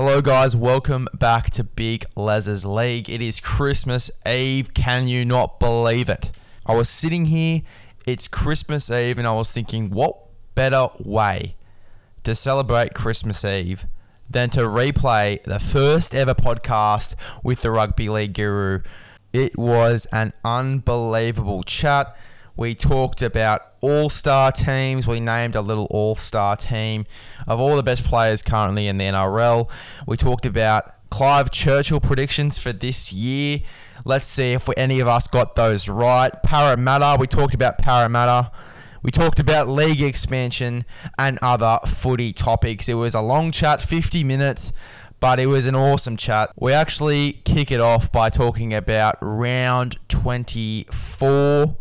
Hello, guys. Welcome back to Big Les's League. It is Christmas Eve. Can you not believe it? I was sitting here, it's Christmas Eve, and I was thinking, what better way to celebrate Christmas Eve than to replay the first ever podcast with the Rugby League Guru? It was an unbelievable chat. We talked about all star teams. We named a little all star team of all the best players currently in the NRL. We talked about Clive Churchill predictions for this year. Let's see if we, any of us got those right. Parramatta, we talked about Parramatta. We talked about league expansion and other footy topics. It was a long chat, 50 minutes, but it was an awesome chat. We actually kick it off by talking about round 24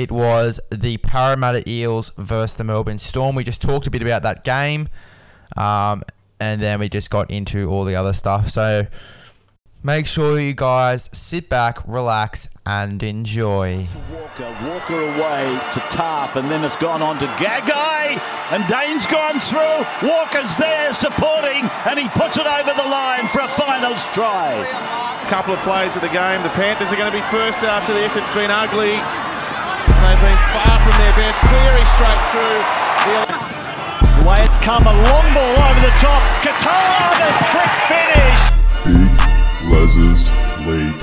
it was the Parramatta Eels versus the Melbourne Storm. We just talked a bit about that game, um, and then we just got into all the other stuff. So make sure you guys sit back, relax, and enjoy. Walker, Walker away to Tarp, and then it's gone on to Gagai, and Dane's gone through. Walker's there supporting, and he puts it over the line for a finals try. A couple of plays of the game. The Panthers are going to be first after this. It's been ugly. They've been far from their best. Cleary straight through. The way it's come, a long ball over the top. Qatar, the trick finish. Big Les's League.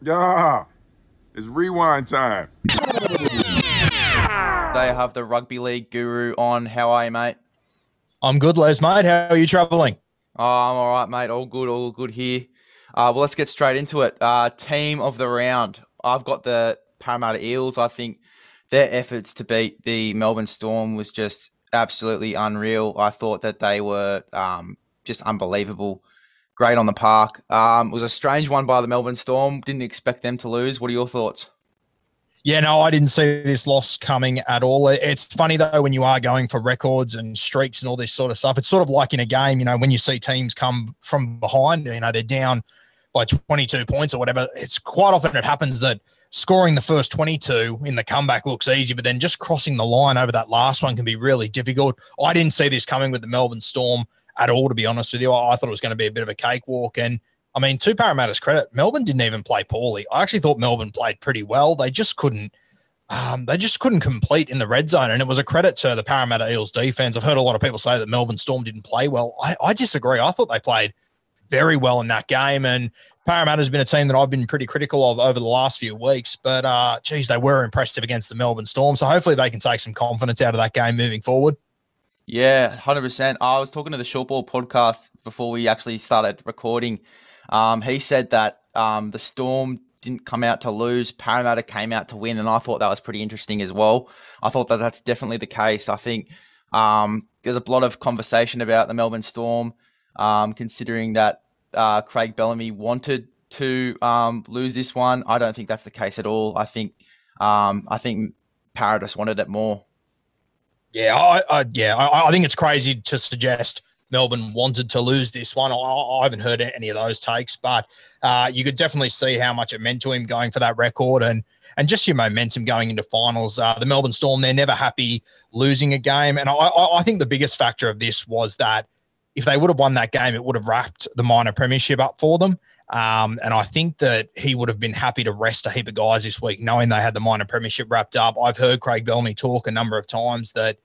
Yeah, it's rewind time. They have the Rugby League Guru on. How are you, mate? I'm good, Les, mate. How are you traveling? Oh, I'm all right, mate. All good, all good here. Uh, well, let's get straight into it. Uh, team of the round. I've got the Parramatta Eels. I think their efforts to beat the Melbourne Storm was just absolutely unreal. I thought that they were um, just unbelievable. Great on the park. Um, it was a strange one by the Melbourne Storm. Didn't expect them to lose. What are your thoughts? Yeah, no, I didn't see this loss coming at all. It's funny though when you are going for records and streaks and all this sort of stuff. It's sort of like in a game, you know, when you see teams come from behind, you know, they're down by 22 points or whatever. It's quite often it happens that scoring the first 22 in the comeback looks easy, but then just crossing the line over that last one can be really difficult. I didn't see this coming with the Melbourne Storm at all, to be honest with you. I thought it was going to be a bit of a cakewalk. And I mean, to Parramatta's credit, Melbourne didn't even play poorly. I actually thought Melbourne played pretty well. They just couldn't. Um, they just couldn't complete in the red zone, and it was a credit to the Parramatta Eels defense. I've heard a lot of people say that Melbourne Storm didn't play well. I, I disagree. I thought they played very well in that game, and Parramatta's been a team that I've been pretty critical of over the last few weeks. But uh, geez, they were impressive against the Melbourne Storm, so hopefully they can take some confidence out of that game moving forward. Yeah, hundred percent. I was talking to the Short Ball podcast before we actually started recording. Um, he said that um, the Storm didn't come out to lose. Parramatta came out to win, and I thought that was pretty interesting as well. I thought that that's definitely the case. I think um, there's a lot of conversation about the Melbourne Storm, um, considering that uh, Craig Bellamy wanted to um, lose this one. I don't think that's the case at all. I think um, I think Paradise wanted it more. Yeah, I, I yeah, I, I think it's crazy to suggest Melbourne wanted to lose this one. I, I haven't heard any of those takes, but uh, you could definitely see how much it meant to him going for that record and and just your momentum going into finals. Uh, the Melbourne Storm, they're never happy losing a game, and I, I, think the biggest factor of this was that if they would have won that game, it would have wrapped the minor premiership up for them. Um, and I think that he would have been happy to rest a heap of guys this week, knowing they had the minor premiership wrapped up. I've heard Craig Bellamy talk a number of times that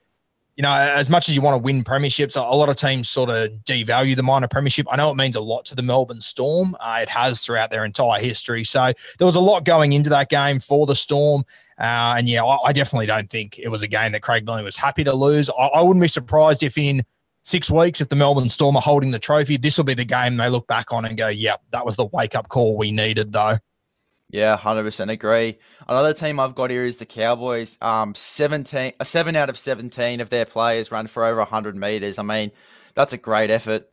you know, as much as you want to win premierships, a lot of teams sort of devalue the minor premiership. I know it means a lot to the Melbourne Storm. Uh, it has throughout their entire history. So there was a lot going into that game for the Storm. Uh, and yeah, I, I, definitely don't think it was a game that Craig Bellamy was happy to lose. I, I wouldn't be surprised if in six weeks, if the Melbourne Storm are holding the trophy, this will be the game they look back on and go, yep, that was the wake up call we needed, though. Yeah, hundred percent agree. Another team I've got here is the Cowboys. Um, seventeen, uh, seven out of seventeen of their players run for over hundred meters. I mean, that's a great effort.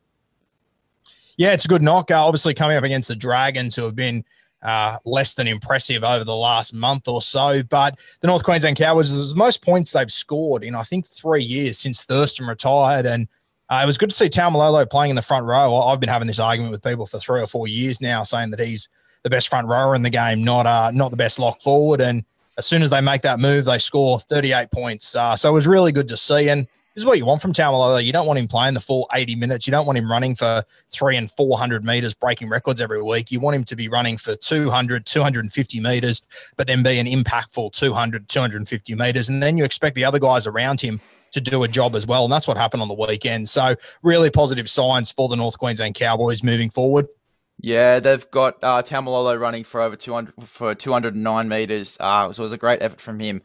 Yeah, it's a good knock. Uh, obviously, coming up against the Dragons, who have been uh, less than impressive over the last month or so. But the North Queensland Cowboys is the most points they've scored in I think three years since Thurston retired, and uh, it was good to see Taumalolo playing in the front row. I've been having this argument with people for three or four years now, saying that he's the best front rower in the game, not uh, not the best lock forward. And as soon as they make that move, they score 38 points. Uh, so it was really good to see. And this is what you want from Taumalolo. You don't want him playing the full 80 minutes. You don't want him running for three and 400 meters, breaking records every week. You want him to be running for 200, 250 meters, but then be an impactful 200, 250 meters. And then you expect the other guys around him to do a job as well. And that's what happened on the weekend. So, really positive signs for the North Queensland Cowboys moving forward. Yeah, they've got uh, Taumalolo running for over 200 for 209 meters. Uh, so it was a great effort from him.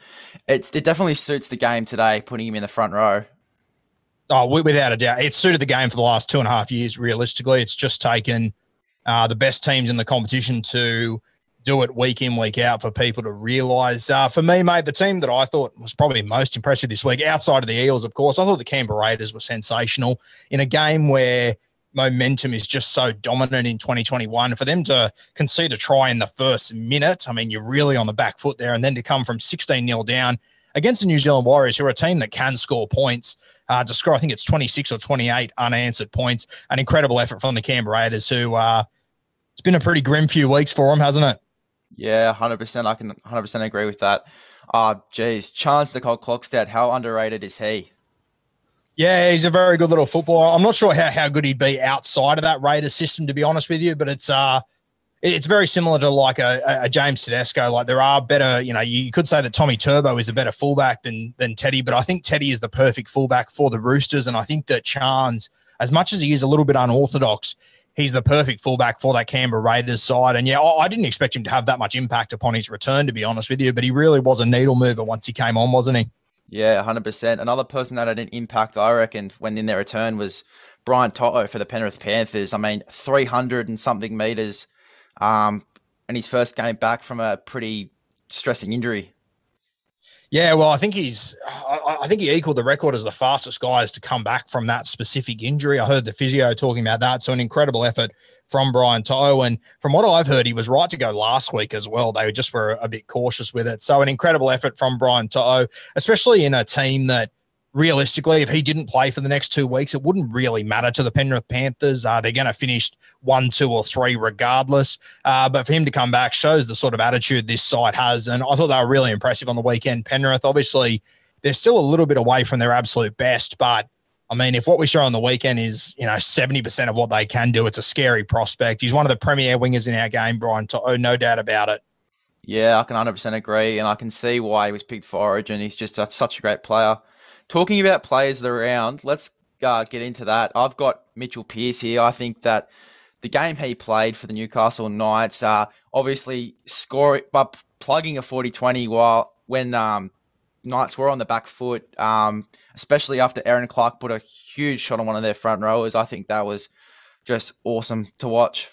It's, it definitely suits the game today, putting him in the front row. Oh, without a doubt, it's suited the game for the last two and a half years. Realistically, it's just taken uh, the best teams in the competition to do it week in, week out for people to realise. Uh, for me, mate, the team that I thought was probably most impressive this week, outside of the Eels, of course, I thought the Canberra Raiders were sensational in a game where momentum is just so dominant in 2021. For them to concede a try in the first minute, I mean, you're really on the back foot there. And then to come from 16 0 down against the New Zealand Warriors, who are a team that can score points. Uh, to score, I think it's 26 or 28 unanswered points. An incredible effort from the Canberra Raiders, who uh, it's been a pretty grim few weeks for them, hasn't it? Yeah, hundred percent. I can hundred percent agree with that. Ah, uh, geez, Charnze Nicoll-Klokstad, how underrated is he? Yeah, he's a very good little footballer. I'm not sure how, how good he'd be outside of that Raiders system, to be honest with you, but it's uh it's very similar to like a, a James Tedesco. Like there are better, you know, you could say that Tommy Turbo is a better fullback than than Teddy, but I think Teddy is the perfect fullback for the Roosters, and I think that Charnze, as much as he is a little bit unorthodox, he's the perfect fullback for that Canberra Raiders side. And yeah, I didn't expect him to have that much impact upon his return, to be honest with you, but he really was a needle mover once he came on, wasn't he? Yeah, 100%. Another person that had an impact, I reckon, when in their return was Brian To'o for the Penrith Panthers. I mean, 300 and something meters. Um, and his first game back from a pretty stressing injury. Yeah, well, I think he's. I think he equaled the record as the fastest guys to come back from that specific injury. I heard the physio talking about that. So an incredible effort from Brian To'o. And from what I've heard, he was right to go last week as well. They just were a bit cautious with it. So an incredible effort from Brian To'o, especially in a team that realistically, if he didn't play for the next two weeks, it wouldn't really matter to the Penrith Panthers. Uh, they're going to finish one, two, or three regardless. Uh, but for him to come back shows the sort of attitude this side has. And I thought they were really impressive on the weekend. Penrith, obviously, they're still a little bit away from their absolute best, but I mean, if what we show on the weekend is, you know, 70% of what they can do, it's a scary prospect. He's one of the premier wingers in our game, Brian. Oh, no doubt about it. Yeah, I can 100% agree. And I can see why he was picked for Origin. He's just a, such a great player. Talking about players that are around, let's uh, get into that. I've got Mitchell Pearce here. I think that the game he played for the Newcastle Knights, uh, obviously scoring, but plugging a 40 20 while when um, Knights were on the back foot, um, especially after Aaron Clark put a huge shot on one of their front rowers. I think that was just awesome to watch.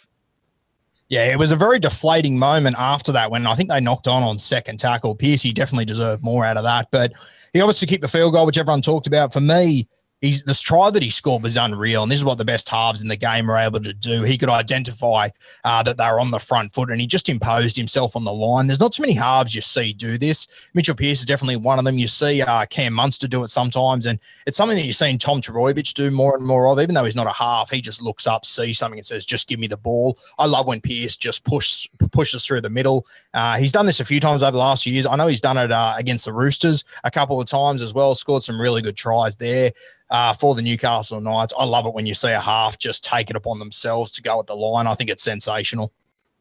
Yeah, it was a very deflating moment after that when I think they knocked on on second tackle. Piercy definitely deserved more out of that, but he obviously kicked the field goal, which everyone talked about. For me, he's this try that he scored was unreal, and this is what the best halves in the game are able to do. He could identify uh, that they were on the front foot, and he just imposed himself on the line. There's not too many halves you see do this. Mitchell Pearce is definitely one of them. You see uh, Cam Munster do it sometimes, and it's something that you've seen Tom Trbojevic do more and more of. Even though he's not a half, he just looks up, sees something, and says, "Just give me the ball." I love when Pearce just push pushes through the middle. Uh, he's done this a few times over the last few years. I know he's done it uh, against the Roosters a couple of times as well. Scored some really good tries there uh, for the Newcastle Knights. I love it when you see a half just take it upon themselves to go at the line. I think it's sensational.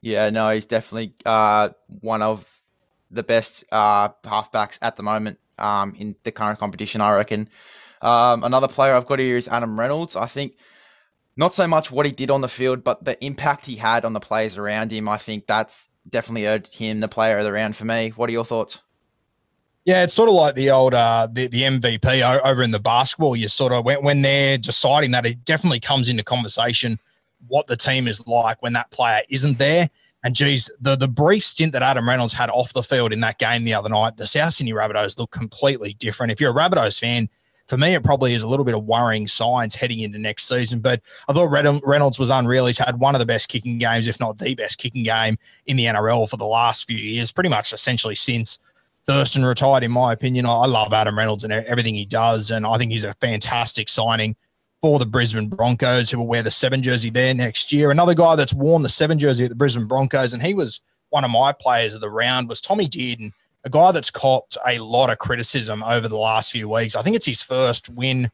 Yeah, no, he's definitely uh, one of the best uh, halfbacks at the moment um, in the current competition, I reckon. Um, another player I've got here is Adam Reynolds. I think not so much what he did on the field, but the impact he had on the players around him. I think that's definitely earned him the player of the round for me. What are your thoughts? Yeah, it's sort of like the old uh, the, the MVP over in the basketball. You sort of when, when they're deciding that, it definitely comes into conversation what the team is like when that player isn't there. And geez, the the brief stint that Adam Reynolds had off the field in that game the other night, the South Sydney Rabbitohs look completely different. If you're a Rabbitohs fan, for me, it probably is a little bit of worrying signs heading into next season. But I thought Reynolds was unreal. He's had one of the best kicking games, if not the best kicking game in the NRL for the last few years, pretty much essentially since Thurston retired, in my opinion. I love Adam Reynolds and everything he does, and I think he's a fantastic signing for the Brisbane Broncos, who will wear the seven jersey there next year. Another guy that's worn the seven jersey at the Brisbane Broncos, and he was one of my players of the round, was Tommy Dearden, a guy that's copped a lot of criticism over the last few weeks. I think it's his first win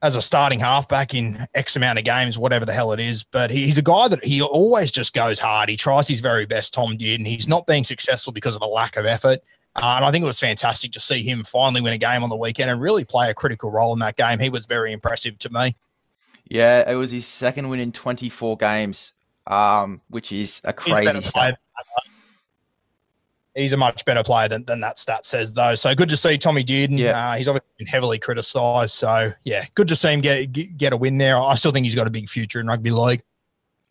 as a starting halfback in X amount of games, whatever the hell it is. But he's a guy that he always just goes hard. He tries his very best, Tom Dearden. He's not being successful because of a lack of effort. Uh, and I think it was fantastic to see him finally win a game on the weekend and really play a critical role in that game. He was very impressive to me. Yeah, it was his second win in 24 games, um, which is a crazy stat. He's a much better player than, than that stat says, though. So good to see Tommy Dearden. Yeah. Uh, he's obviously been heavily criticised. So, yeah, good to see him get, get get a win there. I still think he's got a big future in rugby league.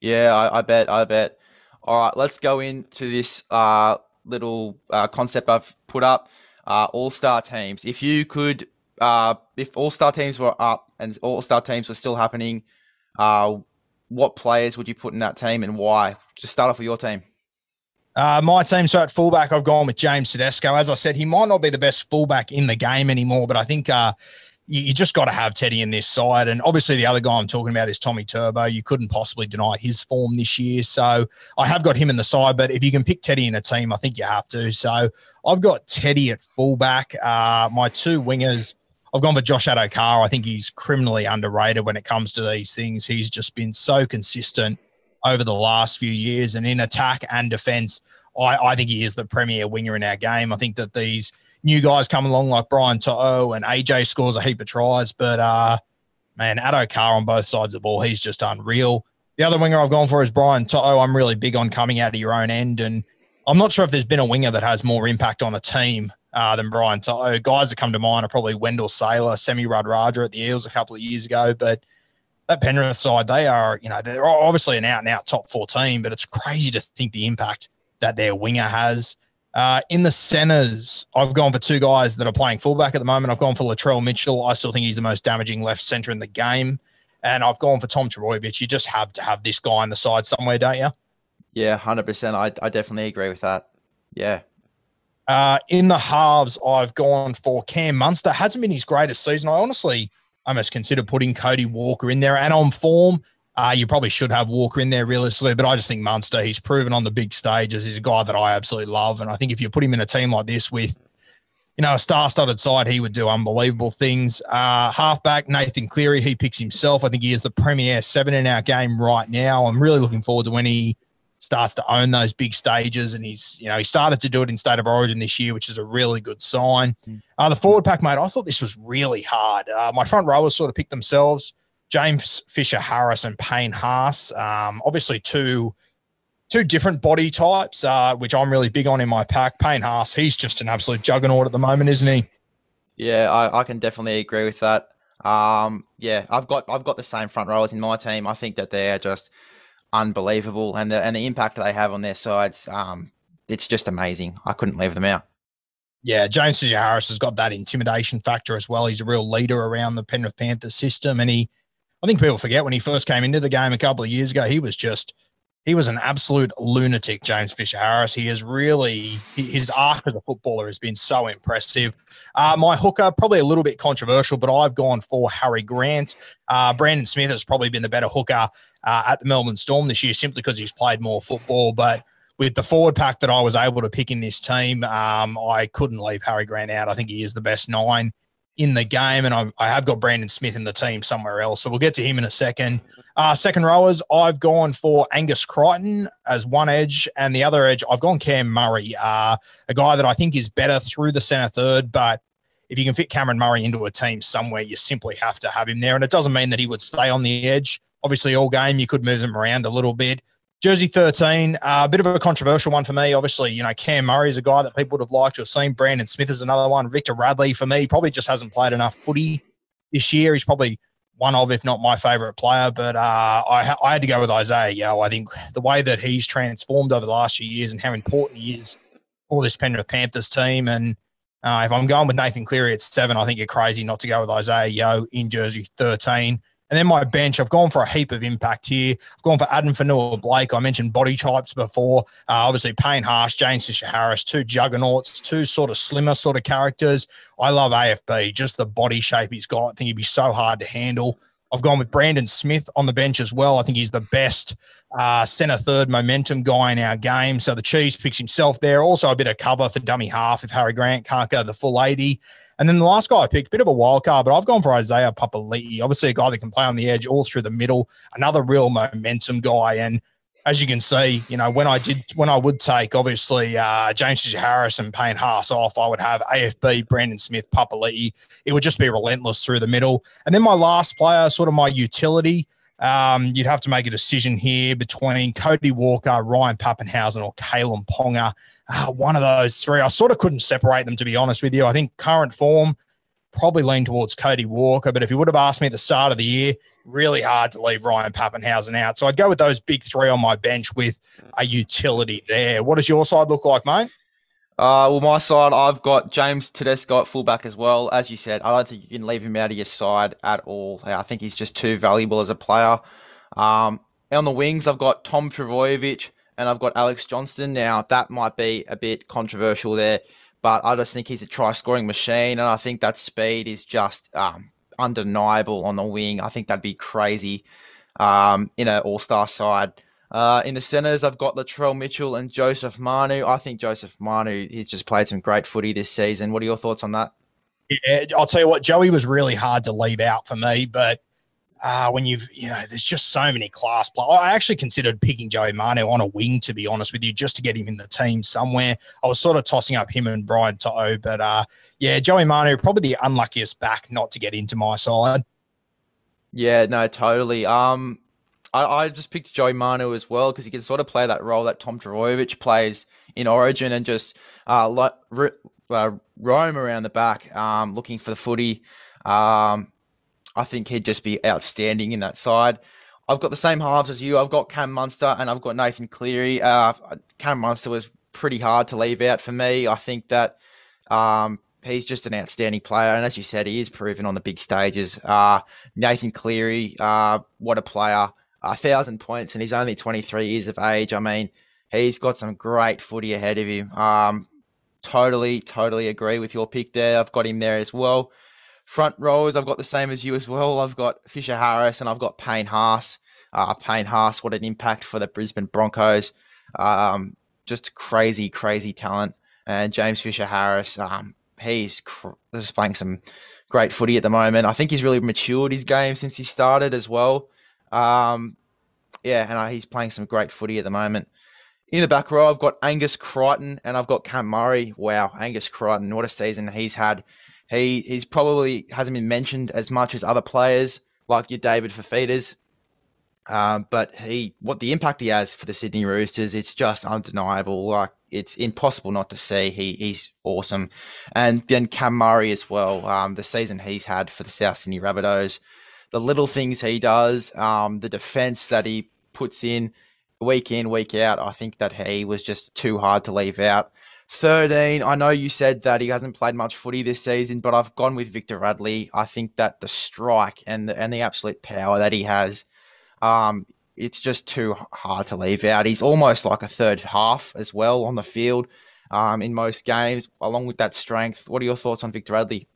Yeah, I, I bet. I bet. All right, let's go into this uh, little uh, concept I've put up. Uh, all star teams. If you could, uh, if all star teams were up and all star teams were still happening, uh, what players would you put in that team and why? Just start off with your team. Uh, my team, so at fullback, I've gone with James Tedesco. As I said, he might not be the best fullback in the game anymore, but I think uh, you, you just got to have Teddy in this side. And obviously, the other guy I'm talking about is Tommy Turbo. You couldn't possibly deny his form this year. So I have got him in the side, but if you can pick Teddy in a team, I think you have to. So I've got Teddy at fullback. Uh, my two wingers, I've gone for Josh Addo-Carr. I think he's criminally underrated when it comes to these things. He's just been so consistent over the last few years. And in attack and defense, I, I think he is the premier winger in our game. I think that these new guys come along like Brian To'o and AJ scores a heap of tries, but uh, man, Addo-Carr on both sides of the ball, he's just unreal. The other winger I've gone for is Brian To'o. I'm really big on coming out of your own end, and I'm not sure if there's been a winger that has more impact on a team uh, than Brian To'o. Guys that come to mind are probably Wendell Sailor, Semi Radradra at the Eels a couple of years ago, but that Penrith side, they are, you know, they're obviously an out and out top four team, but it's crazy to think the impact that their winger has. Uh, in the centers, I've gone for two guys that are playing fullback at the moment. I've gone for Latrell Mitchell. I still think he's the most damaging left center in the game. And I've gone for Tom Trbojevic. You just have to have this guy on the side somewhere, don't you? Yeah, 100%. I, I definitely agree with that. Yeah. Uh, in the halves, I've gone for Cam Munster. Hasn't been his greatest season. I honestly almost consider putting Cody Walker in there and on form. Uh, you probably should have Walker in there realistically, but I just think Munster, he's proven on the big stages. He's a guy that I absolutely love. And I think if you put him in a team like this with, you know, a star studded side, he would do unbelievable things. Uh, halfback, Nathan Cleary, he picks himself. I think he is the premier seven in our game right now. I'm really looking forward to when he starts to own those big stages. And he's, you know, he started to do it in State of Origin this year, which is a really good sign. Uh, the forward pack, mate, I thought this was really hard. Uh, my front rowers sort of picked themselves. James Fisher Harris and Payne Haas. Um, obviously, two two different body types, uh, which I'm really big on in my pack. Payne Haas, he's just an absolute juggernaut at the moment, isn't he? Yeah, I, I can definitely agree with that. Um, yeah, I've got I've got the same front rowers in my team. I think that they're just unbelievable, and the and the impact that they have on their sides, um, it's just amazing. I couldn't leave them out. Yeah, James Fisher Harris has got that intimidation factor as well. He's a real leader around the Penrith Panthers system, and he I think people forget when he first came into the game a couple of years ago, he was just he was an absolute lunatic, James Fisher Harris. He has really his arc as a footballer has been so impressive. Uh, my hooker, probably a little bit controversial, but I've gone for Harry Grant. Uh, Brandon Smith has probably been the better hooker uh, at the Melbourne Storm this year, simply because he's played more football. But with the forward pack that I was able to pick in this team, um, I couldn't leave Harry Grant out. I think he is the best nine in the game, and I, I have got Brandon Smith in the team somewhere else. So we'll get to him in a second. Uh, second rowers, I've gone for Angus Crichton as one edge, and the other edge, I've gone Cam Murray, uh, a guy that I think is better through the centre third, but if you can fit Cameron Murray into a team somewhere, you simply have to have him there. And it doesn't mean that he would stay on the edge. Obviously, all game, you could move him around a little bit. Jersey 13, uh, a bit of a controversial one for me. Obviously, you know, Cam Murray is a guy that people would have liked to have seen. Brandon Smith is another one. Victor Radley, for me, probably just hasn't played enough footy this year. He's probably one of, if not my favourite player. But uh, I, I had to go with Isaah Yeo. I think the way that he's transformed over the last few years and how important he is for this Penrith Panthers team. And uh, if I'm going with Nathan Cleary at seven, I think you're crazy not to go with Isaah Yeo in Jersey 13. And then my bench, I've gone for a heap of impact here. I've gone for Addin Fonua-Blake. I mentioned body types before. Uh, obviously, Payne Haas, James Fisher Harris, two juggernauts, two sort of slimmer sort of characters. I love AFB, just the body shape he's got. I think he'd be so hard to handle. I've gone with Brandon Smith on the bench as well. I think he's the best uh, centre third momentum guy in our game. So the Cheese picks himself there. Also a bit of cover for dummy half if Harry Grant can't go the full 80. And then the last guy I picked, bit of a wild card, but I've gone for Isaiah Papali'i. Obviously, a guy that can play on the edge all through the middle, another real momentum guy. And as you can see, you know, when I did, when I would take obviously uh, James Harris and Payne Haas off, I would have AFB, Brandon Smith, Papali'i. It would just be relentless through the middle. And then my last player, sort of my utility, um, you'd have to make a decision here between Cody Walker, Ryan Papenhuyzen, or Kalyn Ponga. Uh, one of those three. I sort of couldn't separate them, to be honest with you. I think current form probably lean towards Cody Walker, but if you would have asked me at the start of the year, really hard to leave Ryan Papenhuyzen out. So I'd go with those big three on my bench with a utility there. What does your side look like, mate? Uh, well, my side, I've got James Tedesco at fullback as well. As you said, I don't think you can leave him out of your side at all. I think he's just too valuable as a player. Um, on the wings, I've got Tom Trbojevic and I've got Alex Johnston. Now, that might be a bit controversial there, but I just think he's a try scoring machine, and I think that speed is just um, undeniable on the wing. I think that'd be crazy um, in an all star side. Uh, in the centres, I've got Latrell Mitchell and Joseph Manu. I think Joseph Manu, he's just played some great footy this season. What are your thoughts on that? Yeah, I'll tell you what, Joey was really hard to leave out for me, but uh, when you've, you know, there's just so many class players. I actually considered picking Joey Manu on a wing, to be honest with you, just to get him in the team somewhere. I was sort of tossing up him and Brian To'o, but uh, yeah, Joey Manu, probably the unluckiest back not to get into my side. Yeah, no, totally. Um, I, I just picked Joey Manu as well because he can sort of play that role that Tom Trbojevic plays in Origin and just uh, like uh, roam around the back, um, looking for the footy. Um, I think he'd just be outstanding in that side. I've got the same halves as you. I've got Cam Munster and I've got Nathan Cleary. Uh, Cam Munster was pretty hard to leave out for me. I think that um, he's just an outstanding player, and as you said, he is proven on the big stages. Uh, Nathan Cleary, uh, what a player! a thousand points, and he's only 23 years of age. I mean, he's got some great footy ahead of him. Um, totally, totally agree with your pick there. I've got him there as well. Front rows, I've got the same as you as well. I've got Fisher Harris and I've got Payne Haas. Uh, Payne Haas, what an impact for the Brisbane Broncos. Um, just crazy, crazy talent. And James Fisher Harris, um, he's cr- just playing some great footy at the moment. I think he's really matured his game since he started as well. Um, yeah, and uh, he's playing some great footy at the moment. In the back row, I've got Angus Crichton and I've got Cam Murray. Wow, Angus Crichton, what a season he's had. He he's probably hasn't been mentioned as much as other players like your David Fifitas. Um, but he, what the impact he has for the Sydney Roosters, it's just undeniable. Like it's impossible not to see. He he's awesome, and then Cam Murray as well. Um, the season he's had for the South Sydney Rabbitohs the little things he does, um, the defense that he puts in week in, week out, I think that he was just too hard to leave out. 13, I know you said that he hasn't played much footy this season, but I've gone with Victor Radley. I think that the strike and the, and the absolute power that he has, um, it's just too hard to leave out. He's almost like a third half as well on the field um, in most games, along with that strength. What are your thoughts on Victor Radley?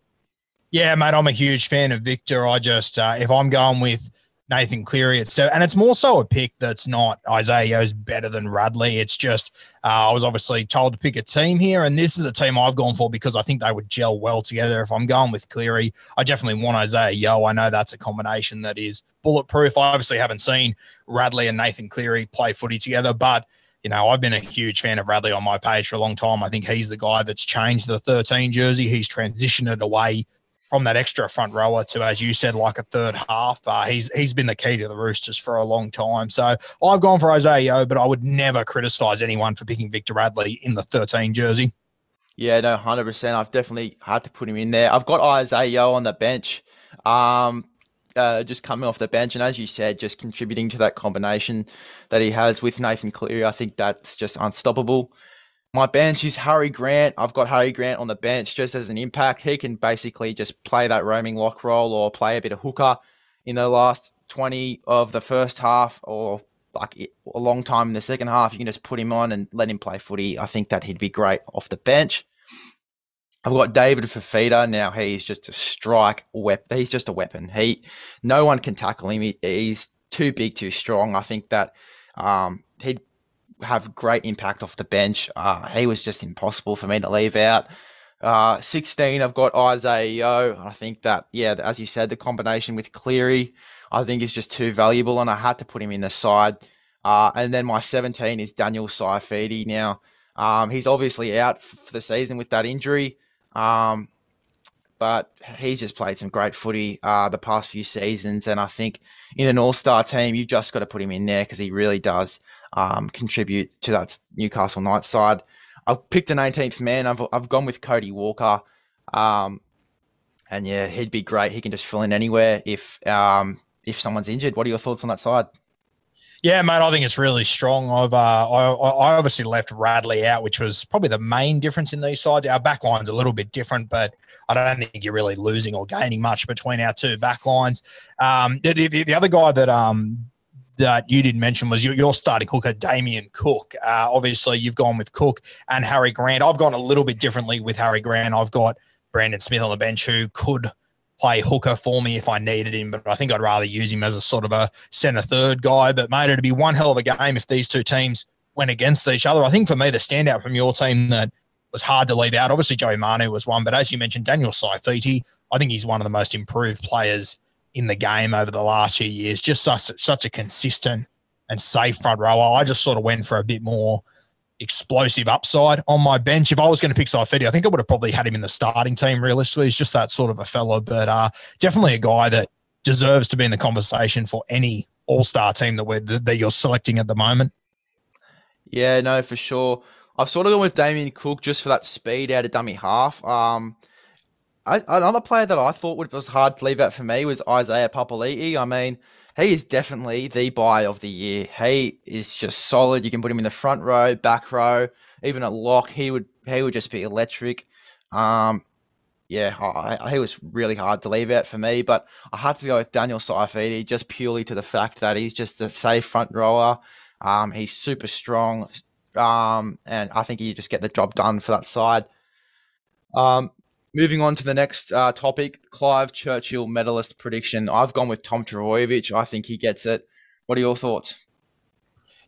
Yeah, mate, I'm a huge fan of Victor. I just, uh, if I'm going with Nathan Cleary, it's so, and it's more so a pick that's not Isaah's better than Radley. It's just, uh, I was obviously told to pick a team here, and this is the team I've gone for because I think they would gel well together. If I'm going with Cleary, I definitely want Isaah Yeo. I know that's a combination that is bulletproof. I obviously haven't seen Radley and Nathan Cleary play footy together, but you know, I've been a huge fan of Radley on my page for a long time. I think he's the guy that's changed the 13 jersey. He's transitioned it away from that extra front rower to, as you said, like a third half. Uh, he's he's been the key to the Roosters for a long time. So I've gone for Isaah, but I would never criticise anyone for picking Victor Radley in the 13 jersey. Yeah, no, hundred percent. I've definitely had to put him in there. I've got Isaah on the bench, um, uh, just coming off the bench, and as you said, just contributing to that combination that he has with Nathan Cleary. I think that's just unstoppable. My bench is Harry Grant. I've got Harry Grant on the bench just as an impact. He can basically just play that roaming lock role or play a bit of hooker in the last 20 of the first half or like a long time in the second half. You can just put him on and let him play footy. I think that he'd be great off the bench. I've got David Fifita now. He's just a strike weapon. He's just a weapon. He, no one can tackle him. He, he's too big, too strong. I think that um, have great impact off the bench. Uh, he was just impossible for me to leave out. Uh, 16, I've got Isaah. I think that, yeah, as you said, the combination with Cleary, I think is just too valuable, and I had to put him in the side. Uh, and then my 17 is Daniel Saifiti. Now, um, he's obviously out for the season with that injury, um, but he's just played some great footy uh, the past few seasons. And I think in an all star team, you've just got to put him in there because he really does um, contribute to that Newcastle Knights side. I've picked an 18th man. I've, I've gone with Cody Walker. Um, and yeah, he'd be great. He can just fill in anywhere if um, if someone's injured. What are your thoughts on that side? Yeah, mate, I think it's really strong. I've uh, I, I obviously left Radley out, which was probably the main difference in these sides. Our back line's a little bit different, but I don't think you're really losing or gaining much between our two back lines. Um, the, the, the other guy that um, that you didn't mention was your, your starting hooker, Damien Cook. Uh, obviously, you've gone with Cook and Harry Grant. I've gone a little bit differently with Harry Grant. I've got Brandon Smith on the bench who could play hooker for me if I needed him, but I think I'd rather use him as a sort of a centre third guy. But mate, it'd be one hell of a game if these two teams went against each other. I think for me, the standout from your team that was hard to leave out, obviously Joey Manu was one, but as you mentioned, Daniel Saifiti, I think he's one of the most improved players in the game over the last few years. Just such, such a consistent and safe front rower. I just sort of went for a bit more explosive upside on my bench. If I was going to pick Saifiti, I think I would have probably had him in the starting team. Realistically, he's just that sort of a fellow, but uh, definitely a guy that deserves to be in the conversation for any All Star team that we're that you're selecting at the moment. Yeah, no, for sure. I've sort of gone with Damien Cook just for that speed out of dummy half. Um, I, another player that I thought would, was hard to leave out for me was Isaiah Papali'i. I mean, he is definitely the buy of the year. He is just solid. You can put him in the front row, back row, even a lock. He would he would just be electric. Um, yeah, I, I, he was really hard to leave out for me, but I had to go with Daniel Saifiti just purely to the fact that he's just a safe front rower. Um, he's super strong, um, and I think he just get the job done for that side. Um, Moving on to the next uh, topic, Clive Churchill medalist prediction. I've gone with Tom Trbojevic. I think he gets it. What are your thoughts?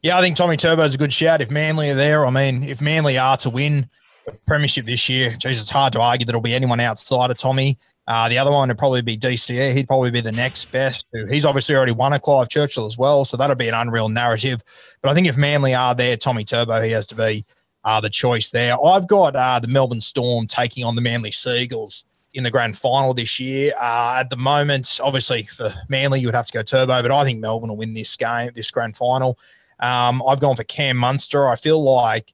Yeah, I think Tommy Turbo is a good shout. If Manly are there, I mean, if Manly are to win the premiership this year, geez, it's hard to argue that it'll be anyone outside of Tommy. Uh, the other one would probably be DCE. He'd probably be the next best. He's obviously already won a Clive Churchill as well, so that'll be an unreal narrative. But I think if Manly are there, Tommy Turbo, he has to be uh, the choice there. I've got uh, the Melbourne Storm taking on the Manly Sea Eagles in the grand final this year. Uh, at the moment, obviously for Manly, you would have to go turbo, but I think Melbourne will win this game, this grand final. Um, I've gone for Cam Munster. I feel like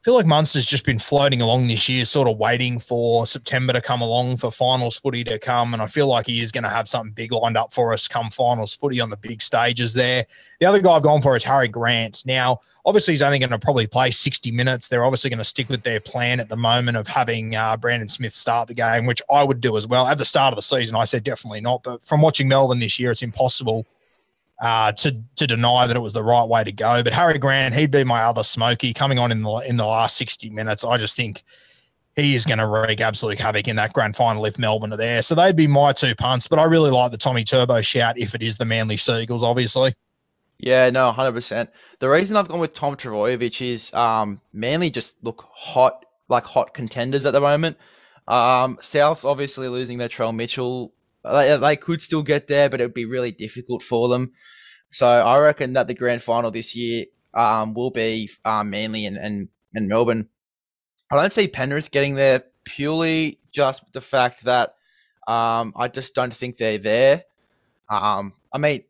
I feel like Munster's just been floating along this year, sort of waiting for September to come along for finals footy to come. And I feel like he is going to have something big lined up for us come finals footy on the big stages there. The other guy I've gone for is Harry Grant. Now, Obviously, he's only going to probably play 60 minutes. They're obviously going to stick with their plan at the moment of having uh, Brandon Smith start the game, which I would do as well. At the start of the season, I said definitely not. But from watching Melbourne this year, it's impossible uh, to to deny that it was the right way to go. But Harry Grant, he'd be my other smoky coming on in the in the last 60 minutes. I just think he is going to wreak absolute havoc in that grand final if Melbourne are there. So they'd be my two punts. But I really like the Tommy Turbo shout if it is the Manly Sea Eagles, obviously. Yeah, no, hundred percent. The reason I've gone with Tom Trbojevic is um, Manly just look hot, like hot contenders at the moment. Um, South's obviously losing their Trell Mitchell. They, they could still get there, but it would be really difficult for them. So I reckon that the grand final this year um, will be um, Manly and, and, and Melbourne. I don't see Penrith getting there purely just the fact that um, I just don't think they're there. Um, I mean,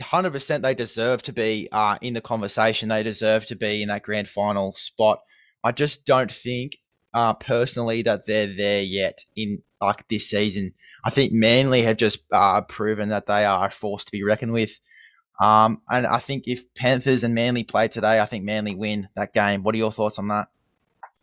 hundred percent they deserve to be uh, in the conversation. They deserve to be in that grand final spot. I just don't think uh, personally that they're there yet in like this season. I think Manly have just uh, proven that they are a force to be reckoned with. Um, and I think if Panthers and Manly play today, I think Manly win that game. What are your thoughts on that?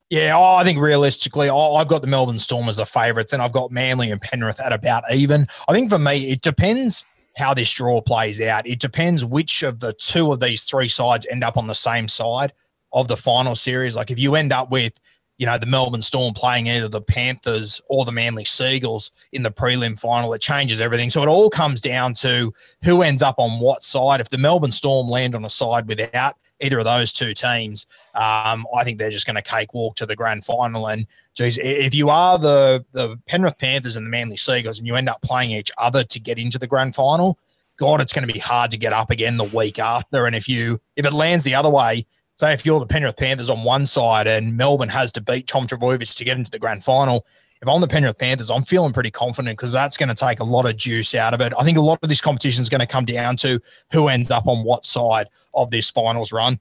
Yeah, I think realistically, I've got the Melbourne Storm as the favourites, and I've got Manly and Penrith at about even. I think for me, it depends how this draw plays out. It depends which of the two of these three sides end up on the same side of the final series. Like if you end up with you know, the Melbourne Storm playing either the Panthers or the Manly Sea Eagles in the prelim final. It changes everything. So it all comes down to who ends up on what side. If the Melbourne Storm land on a side without either of those two teams, um, I think they're just going to cakewalk to the grand final. And geez, if you are the the Penrith Panthers and the Manly Sea Eagles and you end up playing each other to get into the grand final, God, it's going to be hard to get up again the week after. And if you if it lands the other way, say if you're the Penrith Panthers on one side and Melbourne has to beat Tom Trbojevic to get into the grand final, if I'm the Penrith Panthers, I'm feeling pretty confident because that's going to take a lot of juice out of it. I think a lot of this competition is going to come down to who ends up on what side of this finals run.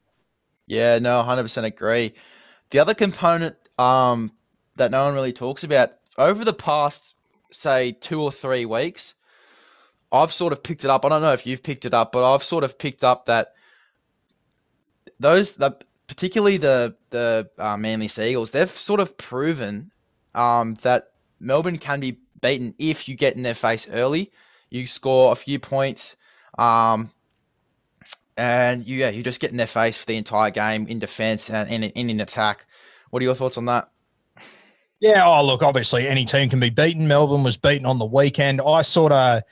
Yeah, no, 100% agree. The other component um, that no one really talks about over the past, say, two or three weeks, I've sort of picked it up. I don't know if you've picked it up, but I've sort of picked up that those, the, particularly the the uh, Manly Sea Eagles, they've sort of proven um, that Melbourne can be beaten if you get in their face early. You score a few points, um, and you yeah, you just get in their face for the entire game in defence and in, in, in attack. What are your thoughts on that? Yeah, oh look, obviously any team can be beaten. Melbourne was beaten on the weekend. I sort of,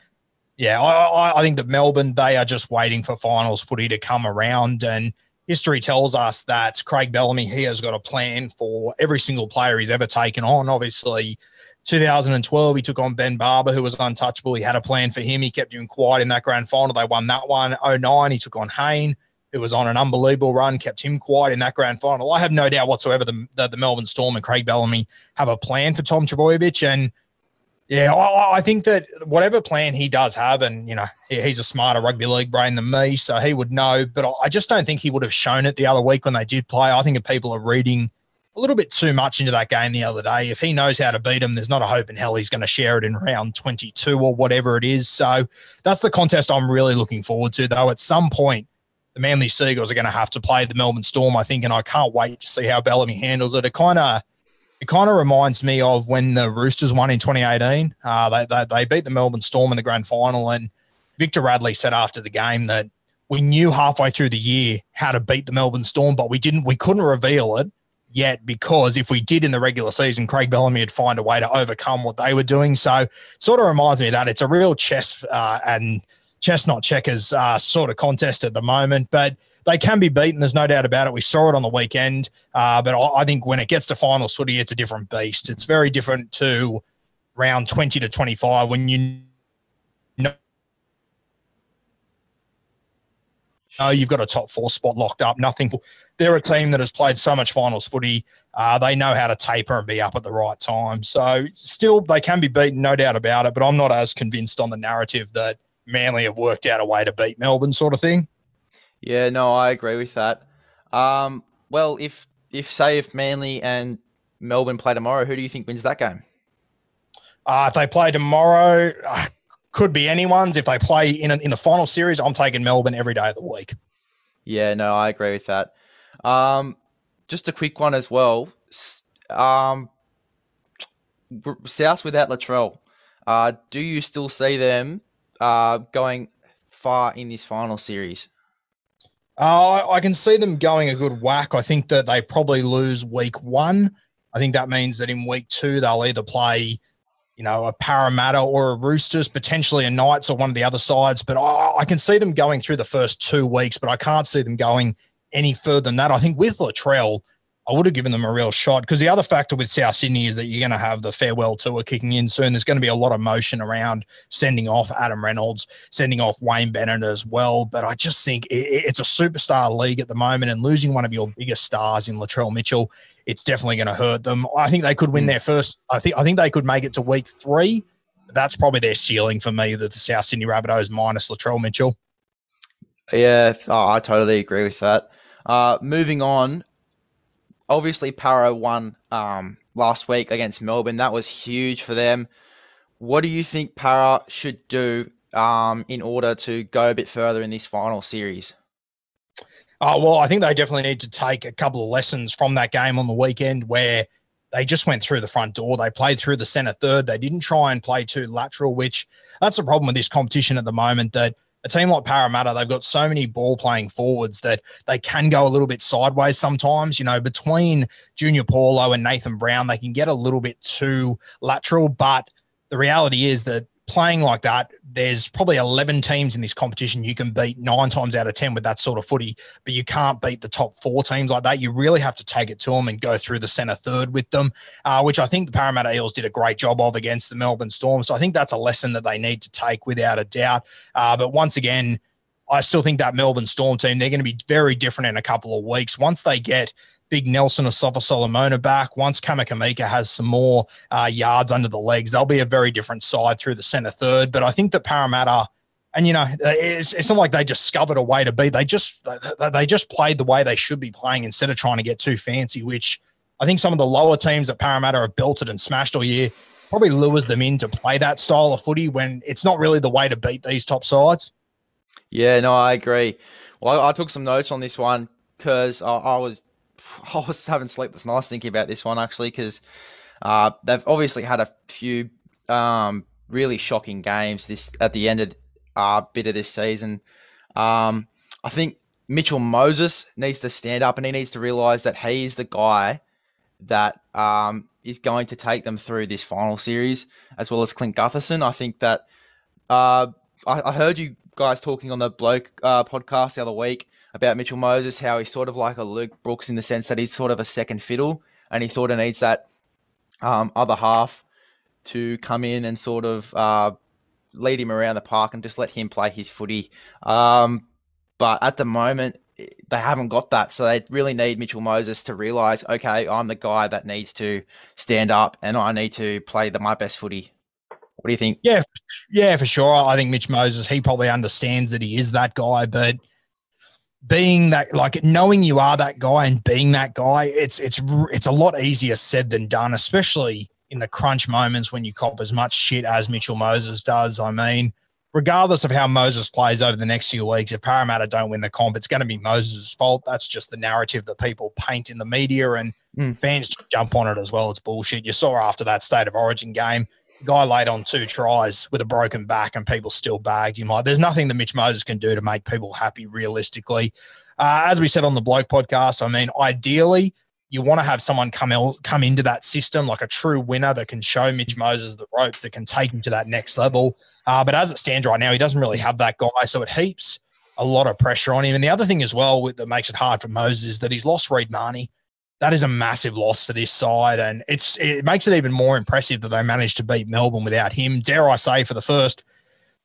yeah, I, I think that Melbourne they are just waiting for finals footy to come around, and history tells us that Craig Bellamy he has got a plan for every single player he's ever taken on. Obviously, 2012 he took on Ben Barba, who was untouchable. He had a plan for him. He kept him quiet in that grand final. They won that one. 09 he took on Hayne who was on an unbelievable run, kept him quiet in that grand final. I have no doubt whatsoever that the, Melbourne Storm and Craig Bellamy have a plan for Tom Trbojevic. And yeah, I, I, think that whatever plan he does have, and you know, he, he's a smarter rugby league brain than me, so he would know. But I just don't think he would have shown it the other week when they did play. I think if people are reading a little bit too much into that game the other day, if he knows how to beat him, there's not a hope in hell he's going to share it in round 22 or whatever it is. So that's the contest I'm really looking forward to, though. At some point, the Manly Sea Eagles are going to have to play the Melbourne Storm, I think, and I can't wait to see how Bellamy handles it. It kind of it kind of reminds me of when the Roosters won in 2018. Uh, they, they, they beat the Melbourne Storm in the grand final, and Victor Radley said after the game that we knew halfway through the year how to beat the Melbourne Storm, but we didn't. We couldn't reveal it yet because if we did in the regular season, Craig Bellamy would find a way to overcome what they were doing. So, sort of reminds me of that it's a real chess uh, and chestnut checkers uh, sort of contest at the moment, but they can be beaten. There's no doubt about it. We saw it on the weekend, uh, but I, I, think when it gets to final footy, it's a different beast. It's very different to round 20 to 25 when you know you've got a top four spot locked up. Nothing. They're a team that has played so much finals footy. Uh, they know how to taper and be up at the right time. So still, they can be beaten, no doubt about it. But I'm not as convinced on the narrative that – Manly have worked out a way to beat Melbourne, sort of thing. Yeah, no, I agree with that. Um, well, if if say if Manly and Melbourne play tomorrow, who do you think wins that game? Uh, if they play tomorrow, uh, could be anyone's. If they play in a, in the final series, I'm taking Melbourne every day of the week. Yeah, no, I agree with that. Um, just a quick one as well. Um, South without Latrell, uh, do you still see them uh, going far in this final series? Uh, I can see them going a good whack. I think that they probably lose week one. I think that means that in week two, they'll either play, you know, a Parramatta or a Roosters, potentially a Knights or one of the other sides. But I, I can see them going through the first two weeks, but I can't see them going any further than that. I think with Latrell, I would have given them a real shot because the other factor with South Sydney is that you're going to have the farewell tour kicking in soon. There's going to be a lot of motion around sending off Adam Reynolds, sending off Wayne Bennett as well. But I just think it's a superstar league at the moment, and losing one of your biggest stars in Latrell Mitchell, it's definitely going to hurt them. I think they could win hmm. their first. I think I think they could make it to week three. That's probably their ceiling for me. That the South Sydney Rabbitohs minus Latrell Mitchell. Yeah, oh, I totally agree with that. Uh, moving on, obviously Para won um, last week against Melbourne. That was huge for them. What do you think Para should do um, in order to go a bit further in this final series? Uh, well, I think they definitely need to take a couple of lessons from that game on the weekend where they just went through the front door. They played through the centre third. They didn't try and play too lateral, which that's the problem with this competition at the moment that a team like Parramatta, they've got so many ball playing forwards that they can go a little bit sideways sometimes. You know, between Junior Paulo and Nathan Brown, they can get a little bit too lateral. But the reality is that playing like that, there's probably 11 teams in this competition you can beat nine times out of 10 with that sort of footy, but you can't beat the top four teams like that. You really have to take it to them and go through the centre third with them, uh, which I think the Parramatta Eels did a great job of against the Melbourne Storm. So I think that's a lesson that they need to take without a doubt. Uh, but once again, I still think that Melbourne Storm team, they're going to be very different in a couple of weeks. Once they get big Nelson Asofa Solomona back. Once Kamikamica has some more uh, yards under the legs, they'll be a very different side through the centre third. But I think that Parramatta, and you know, it's, it's not like they discovered a way to be. They just they just played the way they should be playing instead of trying to get too fancy, which I think some of the lower teams at Parramatta have belted and smashed all year. Probably lures them in to play that style of footy when it's not really the way to beat these top sides. Yeah, no, I agree. Well, I, I took some notes on this one because I, I was I was having sleepless nights thinking about this one actually because uh, they've obviously had a few um, really shocking games this at the end of uh, bit of this season. Um, I think Mitchell Moses needs to stand up and he needs to realize that he is the guy that um, is going to take them through this final series, as well as Clint Gutherson. I think that uh, I, I, heard you guys talking on the bloke uh, podcast the other week about Mitchell Moses, how he's sort of like a Luke Brooks in the sense that he's sort of a second fiddle and he sort of needs that um, other half to come in and sort of uh, lead him around the park and just let him play his footy. Um, but at the moment, they haven't got that. So they really need Mitchell Moses to realize, okay, I'm the guy that needs to stand up and I need to play the, my best footy. What do you think? Yeah, yeah, for sure. I think Mitch Moses, he probably understands that he is that guy, but – being that like knowing you are that guy and being that guy it's it's it's a lot easier said than done especially in the crunch moments when you cop as much shit as Mitchell Moses does. I mean regardless of how Moses plays over the next few weeks if Parramatta don't win the comp it's going to be Moses' fault. That's just the narrative that people paint in the media and mm. fans jump on it as well. It's bullshit. You saw after that state of origin game guy laid on two tries with a broken back and people still bagged him. Like, there's nothing that Mitch Moses can do to make people happy realistically. Uh, as we said on the bloke podcast, I mean, ideally, you want to have someone come el- come into that system like a true winner that can show Mitch Moses the ropes that can take him to that next level. Uh, but as it stands right now, he doesn't really have that guy, so it heaps a lot of pressure on him. And the other thing as well with, that makes it hard for Moses is that he's lost Reed Mahoney that is a massive loss for this side, and it's it makes it even more impressive that they managed to beat Melbourne without him. Dare I say, for the first,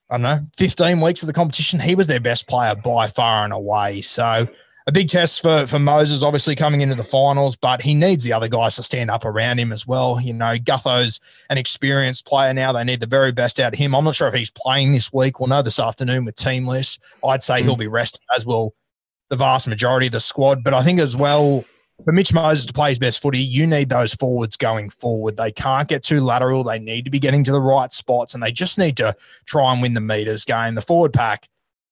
I don't know, 15 weeks of the competition, he was their best player by far and away. So a big test for for Moses, obviously coming into the finals, but he needs the other guys to stand up around him as well. You know, Gutho's an experienced player now; they need the very best out of him. I'm not sure if he's playing this week. We'll know this afternoon with team lists. I'd say he'll mm. be rested, as will the vast majority of the squad. But I think as well for Mitch Moses to play his best footy, you need those forwards going forward. They can't get too lateral. They need to be getting to the right spots, and they just need to try and win the meters game. The forward pack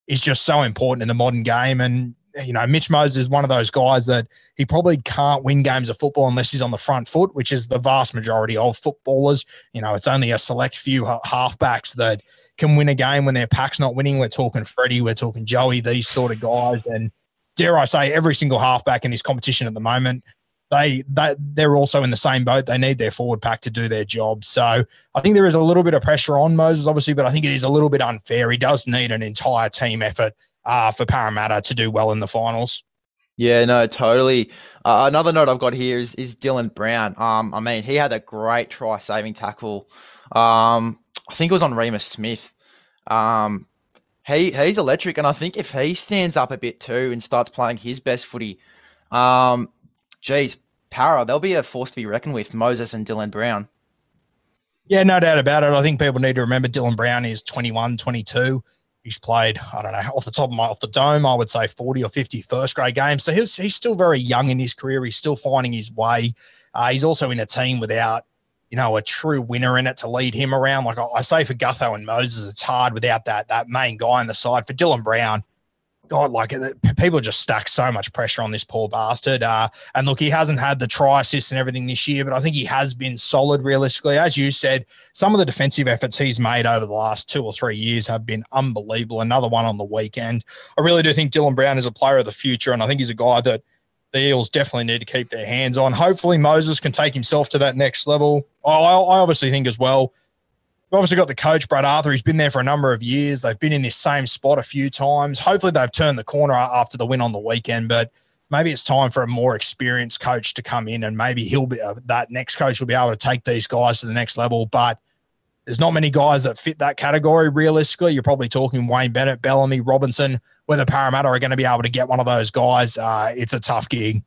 is just so important in the modern game. And, you know, Mitch Moses is one of those guys that he probably can't win games of football unless he's on the front foot, which is the vast majority of footballers. You know, it's only a select few halfbacks that can win a game when their pack's not winning. We're talking Freddie, we're talking Joey, these sort of guys. And, dare I say, every single halfback in this competition at the moment, they they they're also in the same boat. They need their forward pack to do their job. So I think there is a little bit of pressure on Moses, obviously, but I think it is a little bit unfair. He does need an entire team effort uh, for Parramatta to do well in the finals. Yeah, no, totally. Uh, another note I've got here is is Dylan Brown. Um, I mean, he had a great try saving tackle. Um, I think it was on Reimis Smith. Um, he he's electric, and I think if he stands up a bit too and starts playing his best footy, um, geez, Parra, they'll be a force to be reckoned with. Moses and Dylan Brown. Yeah, no doubt about it. I think people need to remember Dylan Brown is 21, 22. He's played, I don't know, off the top of my off the dome, I would say 40 or 50 first grade games. So he's he's still very young in his career. He's still finding his way. Uh, he's also in a team without you know, a true winner in it to lead him around. Like I say for Gutho and Moses, it's hard without that that main guy on the side. For Dylan Brown, God, like people just stack so much pressure on this poor bastard. Uh, and look, he hasn't had the try assist and everything this year, but I think he has been solid realistically. As you said, some of the defensive efforts he's made over the last two or three years have been unbelievable. Another one on the weekend. I really do think Dylan Brown is a player of the future, and I think he's a guy that the Eels definitely need to keep their hands on. Hopefully, Moses can take himself to that next level. I, I obviously think as well We've obviously got the coach, Brad Arthur. He's been there for a number of years. They've been in this same spot a few times. Hopefully, they've turned the corner after the win on the weekend, but maybe it's time for a more experienced coach to come in and maybe he'll be uh, that next coach will be able to take these guys to the next level. But there's not many guys that fit that category realistically. You're probably talking Wayne Bennett, Bellamy, Robinson. Whether Parramatta are going to be able to get one of those guys, uh, it's a tough gig.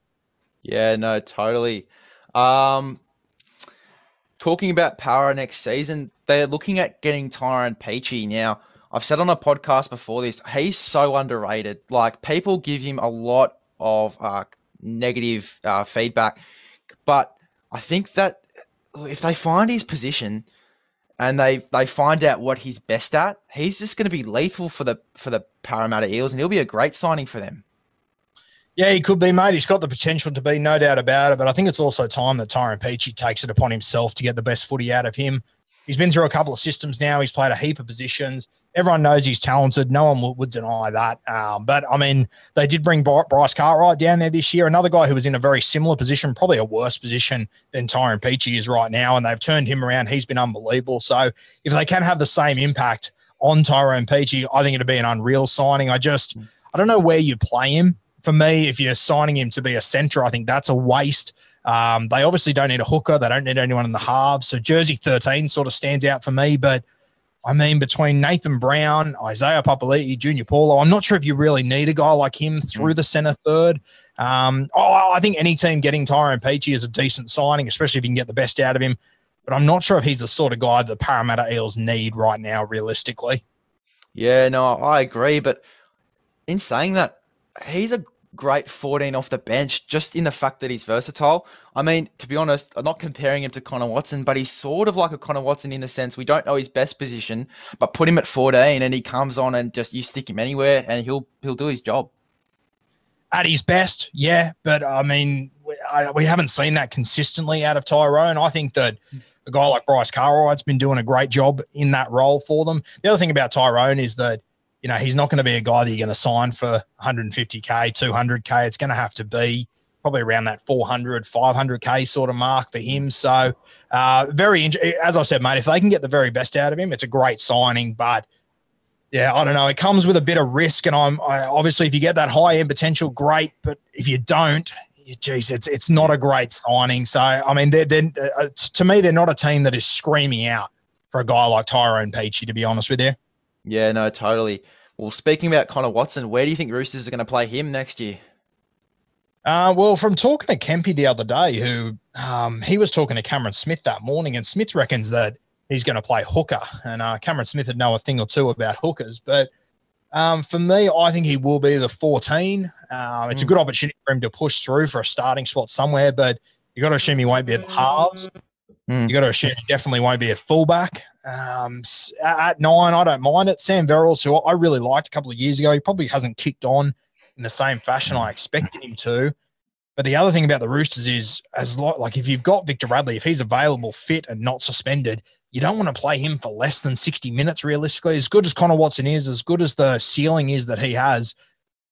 Yeah, no, totally. Um, talking about Parra next season, they're looking at getting Tyrone Peachey now. I've said on a podcast before this, he's so underrated. Like people give him a lot of uh, negative uh, feedback, but I think that if they find his position and they they find out what he's best at, he's just going to be lethal for the for the Parramatta Eels, and he'll be a great signing for them. Yeah, he could be, mate. He's got the potential to be, no doubt about it. But I think it's also time that Tyrone Peachey takes it upon himself to get the best footy out of him. He's been through a couple of systems now. He's played a heap of positions. Everyone knows he's talented. No one would, deny that. Um, but I mean, they did bring Bryce Cartwright down there this year, another guy who was in a very similar position, probably a worse position than Tyrone Peachey is right now. And they've turned him around. He's been unbelievable. So if they can have the same impact on Tyrone Peachey, I think it'd be an unreal signing. I just, I don't know where you play him. For me, if you're signing him to be a centre, I think that's a waste. Um, they obviously don't need a hooker. They don't need anyone in the halves. So jersey 13 sort of stands out for me. But I mean, between Nathan Brown, Isaiah Papali'i, Junior Paulo, I'm not sure if you really need a guy like him through the centre third. Um, oh, I think any team getting Tyrone Peachey is a decent signing, especially if you can get the best out of him. But I'm not sure if he's the sort of guy that the Parramatta Eels need right now, realistically. Yeah, no, I agree. But in saying that, he's a great 14 off the bench just in the fact that he's versatile. I mean, to be honest, I'm not comparing him to Connor Watson, but he's sort of like a Connor Watson in the sense we don't know his best position, but put him at 14 and he comes on and just you stick him anywhere and he'll he'll do his job. At his best, yeah, but I mean, we, I, we haven't seen that consistently out of Tyrone. I think that a guy like Bryce Cartwright's been doing a great job in that role for them. The other thing about Tyrone is that you know, he's not going to be a guy that you're going to sign for 150K, 200K. It's going to have to be probably around that 400, 500K sort of mark for him. So, uh, very, as I said, mate, if they can get the very best out of him, it's a great signing. But yeah, I don't know. It comes with a bit of risk. And I'm I, obviously, if you get that high end potential, great. But if you don't, geez, it's it's not a great signing. So I mean, they're, they're uh, to me, they're not a team that is screaming out for a guy like Tyrone Peachey. To be honest with you. Yeah, no, totally. Well, speaking about Connor Watson, where do you think Roosters are going to play him next year? Uh, well, from talking to Kempy the other day, who um, he was talking to Cameron Smith that morning, and Smith reckons that he's going to play hooker. And uh, Cameron Smith would know a thing or two about hookers. But um, for me, I think he will be the 14. Um, it's mm. a good opportunity for him to push through for a starting spot somewhere, but you got to assume he won't be at the halves. Mm. You got to assume he definitely won't be at fullback. Um, at nine, I don't mind it. Sam Verrills, who I really liked a couple of years ago, he probably hasn't kicked on in the same fashion I expected him to. But the other thing about the Roosters is, as like if you've got Victor Radley, if he's available, fit, and not suspended, you don't want to play him for less than 60 minutes realistically. As good as Connor Watson is, as good as the ceiling is that he has,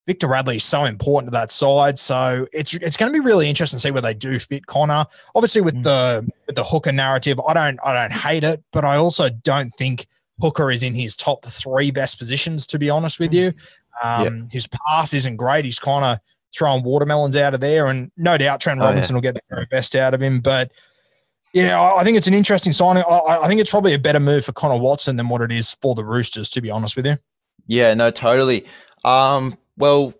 Victor Radley is so important to that side. So it's it's going to be really interesting to see where they do fit Connor. Obviously, with mm. the with the hooker narrative, I don't I don't hate it, but I also don't think hooker is in his top three best positions. To be honest with mm. you, um, yeah. his pass isn't great. He's kind of throwing watermelons out of there, and no doubt Trent Robinson oh, yeah. will get the very best out of him. But yeah, I think it's an interesting signing. I, I think it's probably a better move for Connor Watson than what it is for the Roosters. To be honest with you. Yeah, no, totally. Um, well,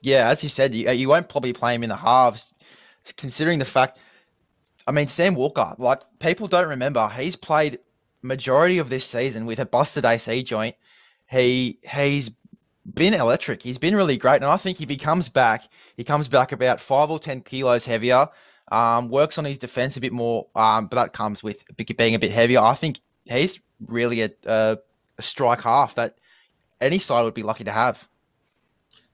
yeah, as you said, you, you won't probably play him in the halves, considering the fact. I mean, Sam Walker, like people don't remember, he's played majority of this season with a busted AC joint. He he's been electric. He's been really great, and I think if he comes back, he comes back about five or ten kilos heavier. Um, works on his defense a bit more, um, but that comes with being a bit heavier. I think he's really a, a, a strike half that any side would be lucky to have.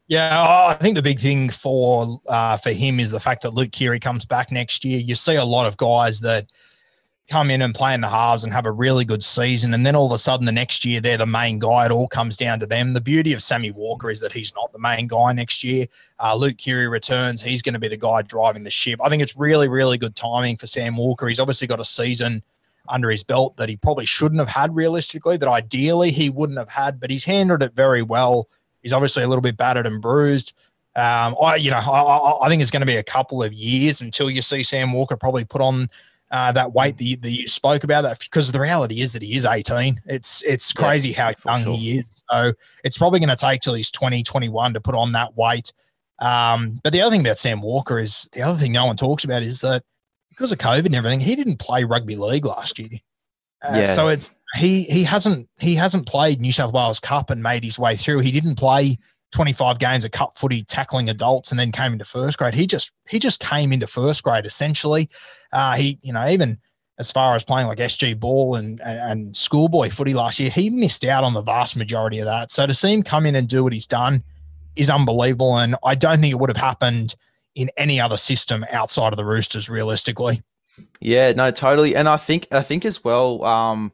Yeah, I think the big thing for uh, for him is the fact that Luke Keary comes back next year. You see a lot of guys that come in and play in the halves and have a really good season, and then all of a sudden the next year they're the main guy. It all comes down to them. The beauty of Sammy Walker is that he's not the main guy next year. Uh, Luke Keary returns; he's going to be the guy driving the ship. I think it's really, really good timing for Sam Walker. He's obviously got a season under his belt that he probably shouldn't have had realistically, that ideally he wouldn't have had, but he's handled it very well. He's obviously a little bit battered and bruised. Um, I, you know, I, I think it's going to be a couple of years until you see Sam Walker probably put on uh, that weight that you, that you, spoke about. That because the reality is that he is 18. It's it's crazy yeah, how young sure. he is. So it's probably going to take till he's 20, 21 to put on that weight. Um, but the other thing about Sam Walker is the other thing no one talks about is that because of COVID and everything, he didn't play rugby league last year. Uh, yeah. So it's he he hasn't he hasn't played New South Wales Cup and made his way through. He didn't play 25 games of cup footy tackling adults and then came into first grade. He just he just came into first grade essentially. Uh, he you know even as far as playing like SG ball and, and, and schoolboy footy last year, he missed out on the vast majority of that. So to see him come in and do what he's done is unbelievable, and I don't think it would have happened in any other system outside of the Roosters, realistically. Yeah, no, totally, and I think I think as well. Um,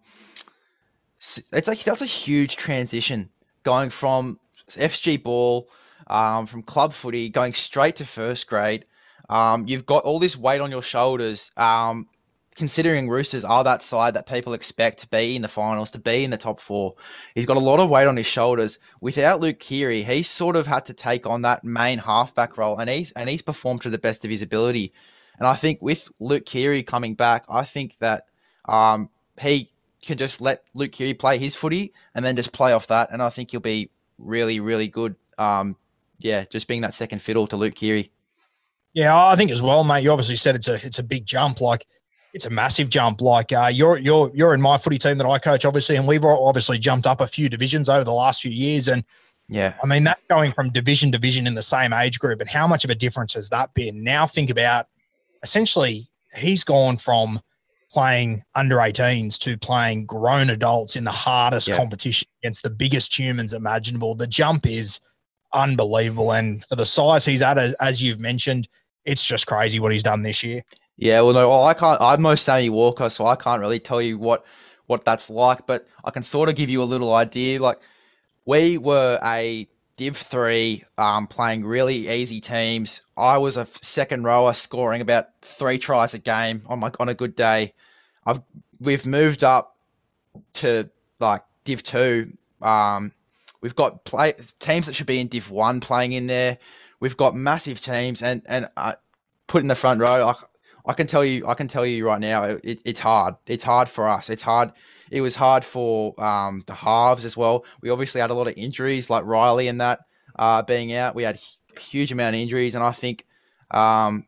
it's like that's a huge transition going from SG ball, um, from club footy, going straight to first grade. Um, you've got all this weight on your shoulders. Um, considering Roosters are that side that people expect to be in the finals, to be in the top four, he's got a lot of weight on his shoulders. Without Luke Keary, he's sort of had to take on that main halfback role, and he's and he's performed to the best of his ability. And I think with Luke Keary coming back, I think that um, he can just let Luke Keary play his footy and then just play off that, and I think he'll be really, really good. Um, yeah, just being that second fiddle to Luke Keary. Yeah, I think as well, mate. You obviously said it's a it's a big jump. Like it's a massive jump. Like uh, you're you're you're in my footy team that I coach, obviously, and we've obviously jumped up a few divisions over the last few years. And yeah, I mean that's going from division division in the same age group, and how much of a difference has that been? Now think about essentially he's gone from playing under 18s to playing grown adults in the hardest yeah. competition against the biggest humans imaginable. The jump is unbelievable, and the size he's at, as, as you've mentioned, it's just crazy what he's done this year. Yeah, well, no, well, I can't. I'm no Sammy Walker, so I can't really tell you what what that's like. But I can sort of give you a little idea. Like we were a Div three, um, playing really easy teams. I was a second rower, scoring about three tries a game on my on a good day. I've we've moved up to like Div two. Um, we've got play teams that should be in Div one playing in there. We've got massive teams, and and uh, put in the front row. I, I can tell you, I can tell you right now, it, it's hard. It's hard for us. It's hard. It was hard for um, the halves as well. We obviously had a lot of injuries, like Riley and that uh, being out. We had a huge amount of injuries, and I think, um,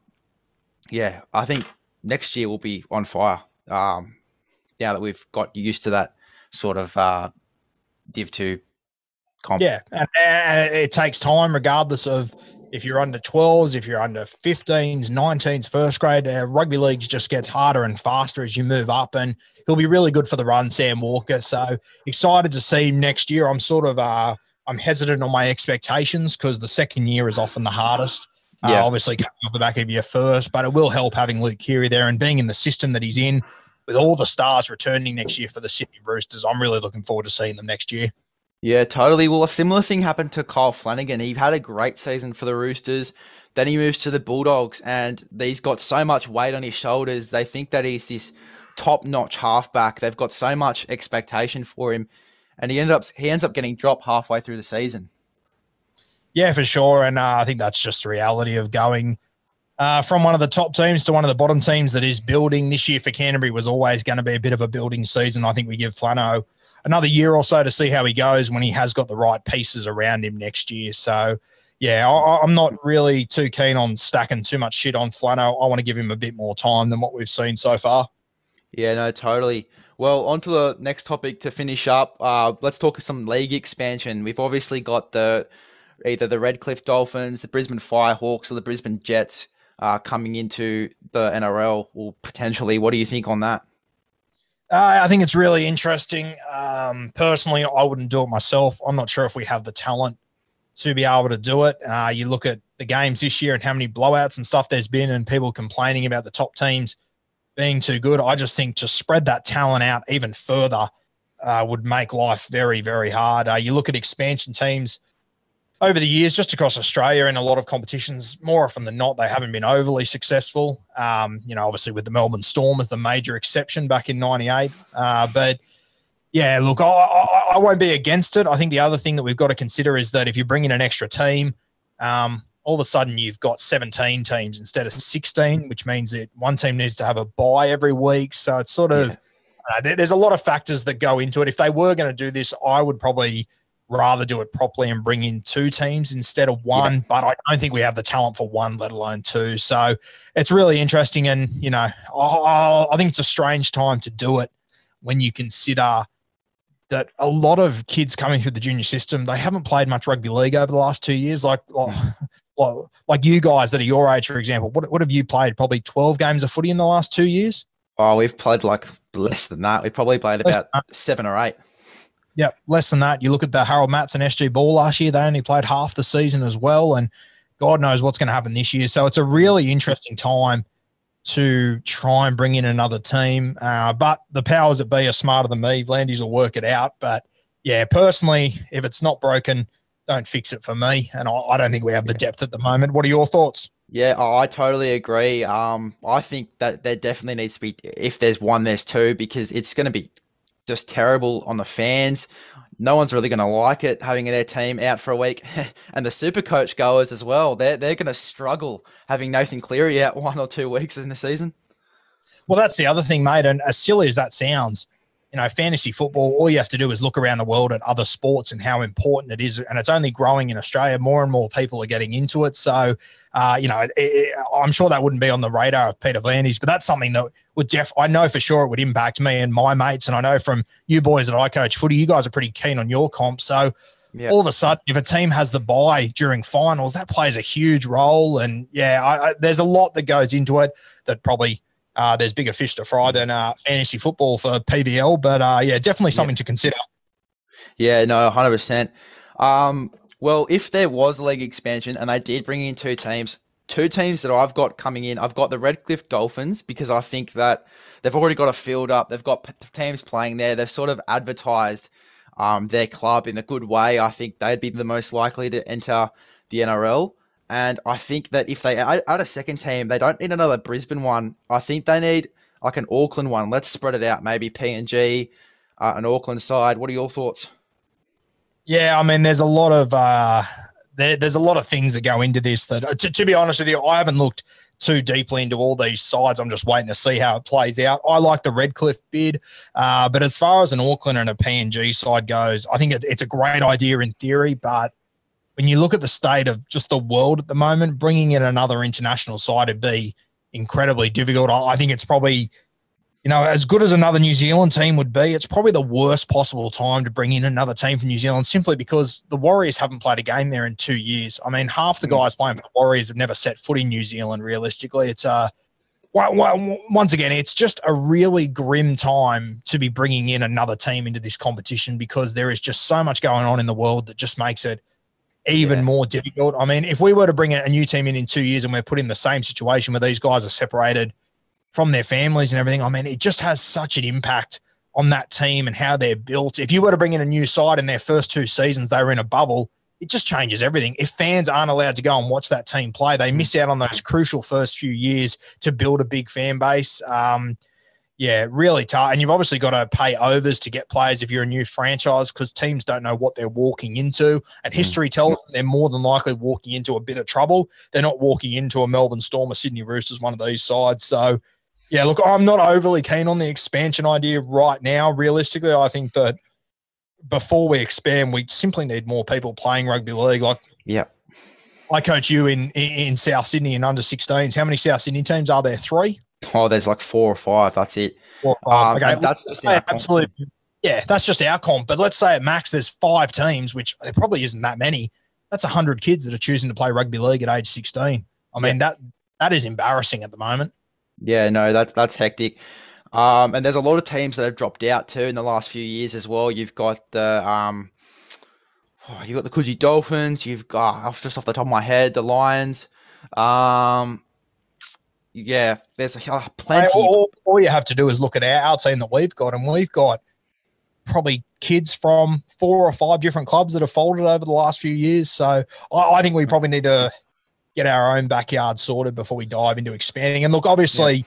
yeah, I think next year will be on fire. Um, now that we've got used to that sort of uh, Div two comp. Yeah, and, and it takes time, regardless of if you're under 12s, if you're under 15s, 19s, first grade, uh, rugby league just gets harder and faster as you move up. And he'll be really good for the run, Sam Walker. So excited to see him next year. I'm sort of uh, I'm hesitant on my expectations because the second year is often the hardest. Uh, yeah. Uh, obviously, coming off the back of your first, but it will help having Luke Keary there and being in the system that he's in with all the stars returning next year for the Sydney Roosters. I'm really looking forward to seeing them next year. Yeah, totally. Well, a similar thing happened to Kyle Flanagan. He had a great season for the Roosters. Then he moves to the Bulldogs, and he's got so much weight on his shoulders. They think that he's this top-notch halfback. They've got so much expectation for him, and he ended up he ends up getting dropped halfway through the season. Yeah, for sure, and uh, I think that's just the reality of going uh, from one of the top teams to one of the bottom teams that is building. This year for Canterbury was always going to be a bit of a building season. I think we give Flano another year or so to see how he goes when he has got the right pieces around him next year. So, yeah, I, am not really too keen on stacking too much shit on Flano. I want to give him a bit more time than what we've seen so far. Yeah, no, totally. Well, on to the next topic to finish up. Uh, let's talk some league expansion. We've obviously got the either the Redcliffe Dolphins, the Brisbane Firehawks, or the Brisbane Jets uh, coming into the NRL. Well, potentially, what do you think on that? Uh, I think it's really interesting. Um, personally, I wouldn't do it myself. I'm not sure if we have the talent to be able to do it. Uh, you look at the games this year and how many blowouts and stuff there's been, and people complaining about the top teams being too good. I just think to spread that talent out even further uh, would make life very, very hard. Uh, you look at expansion teams over the years, just across Australia in a lot of competitions, more often than not, they haven't been overly successful. Um, you know, obviously with the Melbourne Storm as the major exception back in '98, uh, but yeah, look, I, I, I, won't be against it. I think the other thing that we've got to consider is that if you bring in an extra team, um, all of a sudden you've got 17 teams instead of 16, which means that one team needs to have a bye every week. So it's sort of, yeah. uh, there, there's a lot of factors that go into it. If they were going to do this, I would probably rather do it properly and bring in two teams instead of one. Yeah. But I don't think we have the talent for one, let alone two. So it's really interesting. And, you know, I, I think it's a strange time to do it when you consider that a lot of kids coming through the junior system, they haven't played much rugby league over the last two years. Like, like, like you guys that are your age, for example, what, what have you played? Probably 12 games of footy in the last two years? Oh, we've played like less than that. We've probably played about seven or eight. Yeah, less than that. You look at the Harold Matts and SG Ball last year, they only played half the season as well. And God knows what's going to happen this year. So it's a really interesting time to try and bring in another team. Uh, but the powers that be are smarter than me. V'landys will work it out. But yeah, personally, if it's not broken, don't fix it for me. And I, I don't think we have the depth at the moment. What are your thoughts? Yeah, I totally agree. Um, I think that there definitely needs to be, if there's one, there's two, because it's going to be just terrible on the fans. No one's really going to like it having their team out for a week, and the super coach goers as well. They're they're going to struggle having Nathan Cleary out one or two weeks in the season. Well, that's the other thing, mate. And as silly as that sounds, you know, fantasy football, all you have to do is look around the world at other sports and how important it is. And it's only growing in Australia. More and more people are getting into it. So, uh, you know, it, it, I'm sure that wouldn't be on the radar of Peter V'landys, but that's something that would Jeff, I know for sure it would impact me and my mates. And I know from you boys that I coach footy, you guys are pretty keen on your comp. So, all of a sudden, if a team has the bye during finals, that plays a huge role. And yeah, I, I, there's a lot that goes into it that probably uh, there's bigger fish to fry than uh, fantasy football for PVL, but uh, yeah, definitely something yeah. to consider. Yeah, no, hundred um, percent. Well, if there was a league expansion and they did bring in two teams, two teams that I've got coming in, I've got the Redcliffe Dolphins because I think that they've already got a field up, they've got teams playing there, they've sort of advertised um, their club in a good way. I think they'd be the most likely to enter the NRL. And I think that if they add a second team, they don't need another Brisbane one. I think they need like an Auckland one. Let's spread it out. Maybe PNG, uh, an Auckland side. What are your thoughts? Yeah, I mean, there's a lot of uh, there, there's a lot of things that go into this. That to, to be honest with you, I haven't looked too deeply into all these sides. I'm just waiting to see how it plays out. I like the Redcliffe bid, uh, but as far as an Auckland and a PNG side goes, I think it, it's a great idea in theory, but when you look at the state of just the world at the moment, bringing in another international side would be incredibly difficult. I, think it's probably, you know, as good as another New Zealand team would be, it's probably the worst possible time to bring in another team from New Zealand simply because the Warriors haven't played a game there in two years. I mean, half the mm. guys playing for the Warriors have never set foot in New Zealand realistically. It's a, once again, it's just a really grim time to be bringing in another team into this competition because there is just so much going on in the world that just makes it even yeah. more difficult. I mean, if we were to bring a new team in in two years and we're put in the same situation where these guys are separated from their families and everything, I mean, it just has such an impact on that team and how they're built. If you were to bring in a new side in their first two seasons, they were in a bubble, it just changes everything. If fans aren't allowed to go and watch that team play, they miss out on those crucial first few years to build a big fan base. Um, yeah, really tough. And you've obviously got to pay overs to get players if you're a new franchise because teams don't know what they're walking into. And mm. history tells them they're more than likely walking into a bit of trouble. They're not walking into a Melbourne Storm or Sydney Roosters, one of these sides. So, yeah, look, I'm not overly keen on the expansion idea right now. Realistically, I think that before we expand, we simply need more people playing rugby league. Like, yeah. I coach you in, in, in South Sydney in under 16s. How many South Sydney teams are there? Three? Oh, there's like four or five. That's it. Four five. Um, okay, that's just absolutely. Yeah, that's just our comp. But let's say at max there's five teams, which there probably isn't that many. That's hundred kids that are choosing to play rugby league at age 16. I mean that that is embarrassing at the moment. Yeah, no, that's that's hectic. Um, and there's a lot of teams that have dropped out too in the last few years as well. You've got the um, oh, you got the Coogee Dolphins. You've got just off the top of my head the Lions. Um, yeah, there's uh, plenty. All, all you have to do is look at our, our team that we've got, and we've got probably kids from four or five different clubs that have folded over the last few years. So I, I think we probably need to get our own backyard sorted before we dive into expanding. And look, obviously,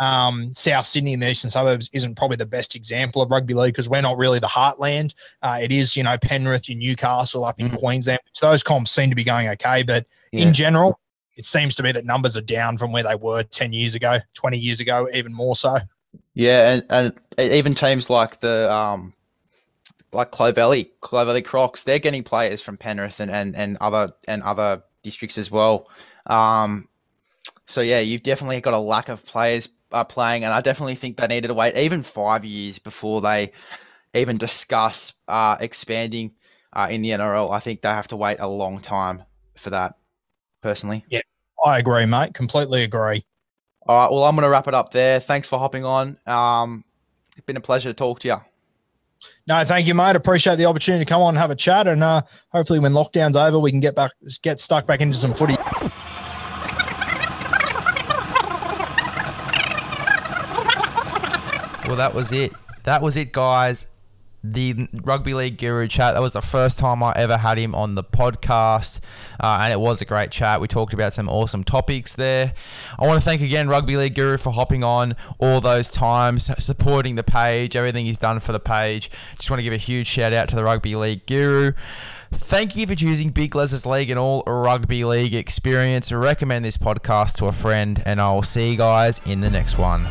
um, South Sydney and the eastern suburbs isn't probably the best example of rugby league because we're not really the heartland. Uh, it is, you know, Penrith, your Newcastle up in Queensland. So those comps seem to be going okay, but Yeah. in general, it seems to me that numbers are down from where they were 10 years ago, 20 years ago, even more so. Yeah, and, and even teams like the um, like Clovelly, Clovelly Crocs, they're getting players from Penrith and, and, and other and other districts as well. Um, so yeah, you've definitely got a lack of players uh, playing, and I definitely think they needed to wait even five years before they even discuss uh, expanding uh, in the NRL. I think they have to wait a long time for that, personally. I agree, mate. Completely agree. All right, well, I'm going to wrap it up there. Thanks for hopping on. Um, it's been a pleasure to talk to you. No, thank you, mate. Appreciate the opportunity to come on and have a chat. And uh, hopefully, when lockdown's over, we can get back, get stuck back into some footy. Well, that was it. That was it, guys. The rugby league guru chat. That was the first time I ever had him on the podcast, uh, and it was a great chat. We talked about some awesome topics there. I want to thank again Rugby League Guru for hopping on all those times, supporting the page, everything he's done for the page. Just want to give a huge shout out to the Rugby League Guru. Thank you for choosing Big Les's League and all rugby league experience. Recommend this podcast to a friend, and I will see you guys in the next one.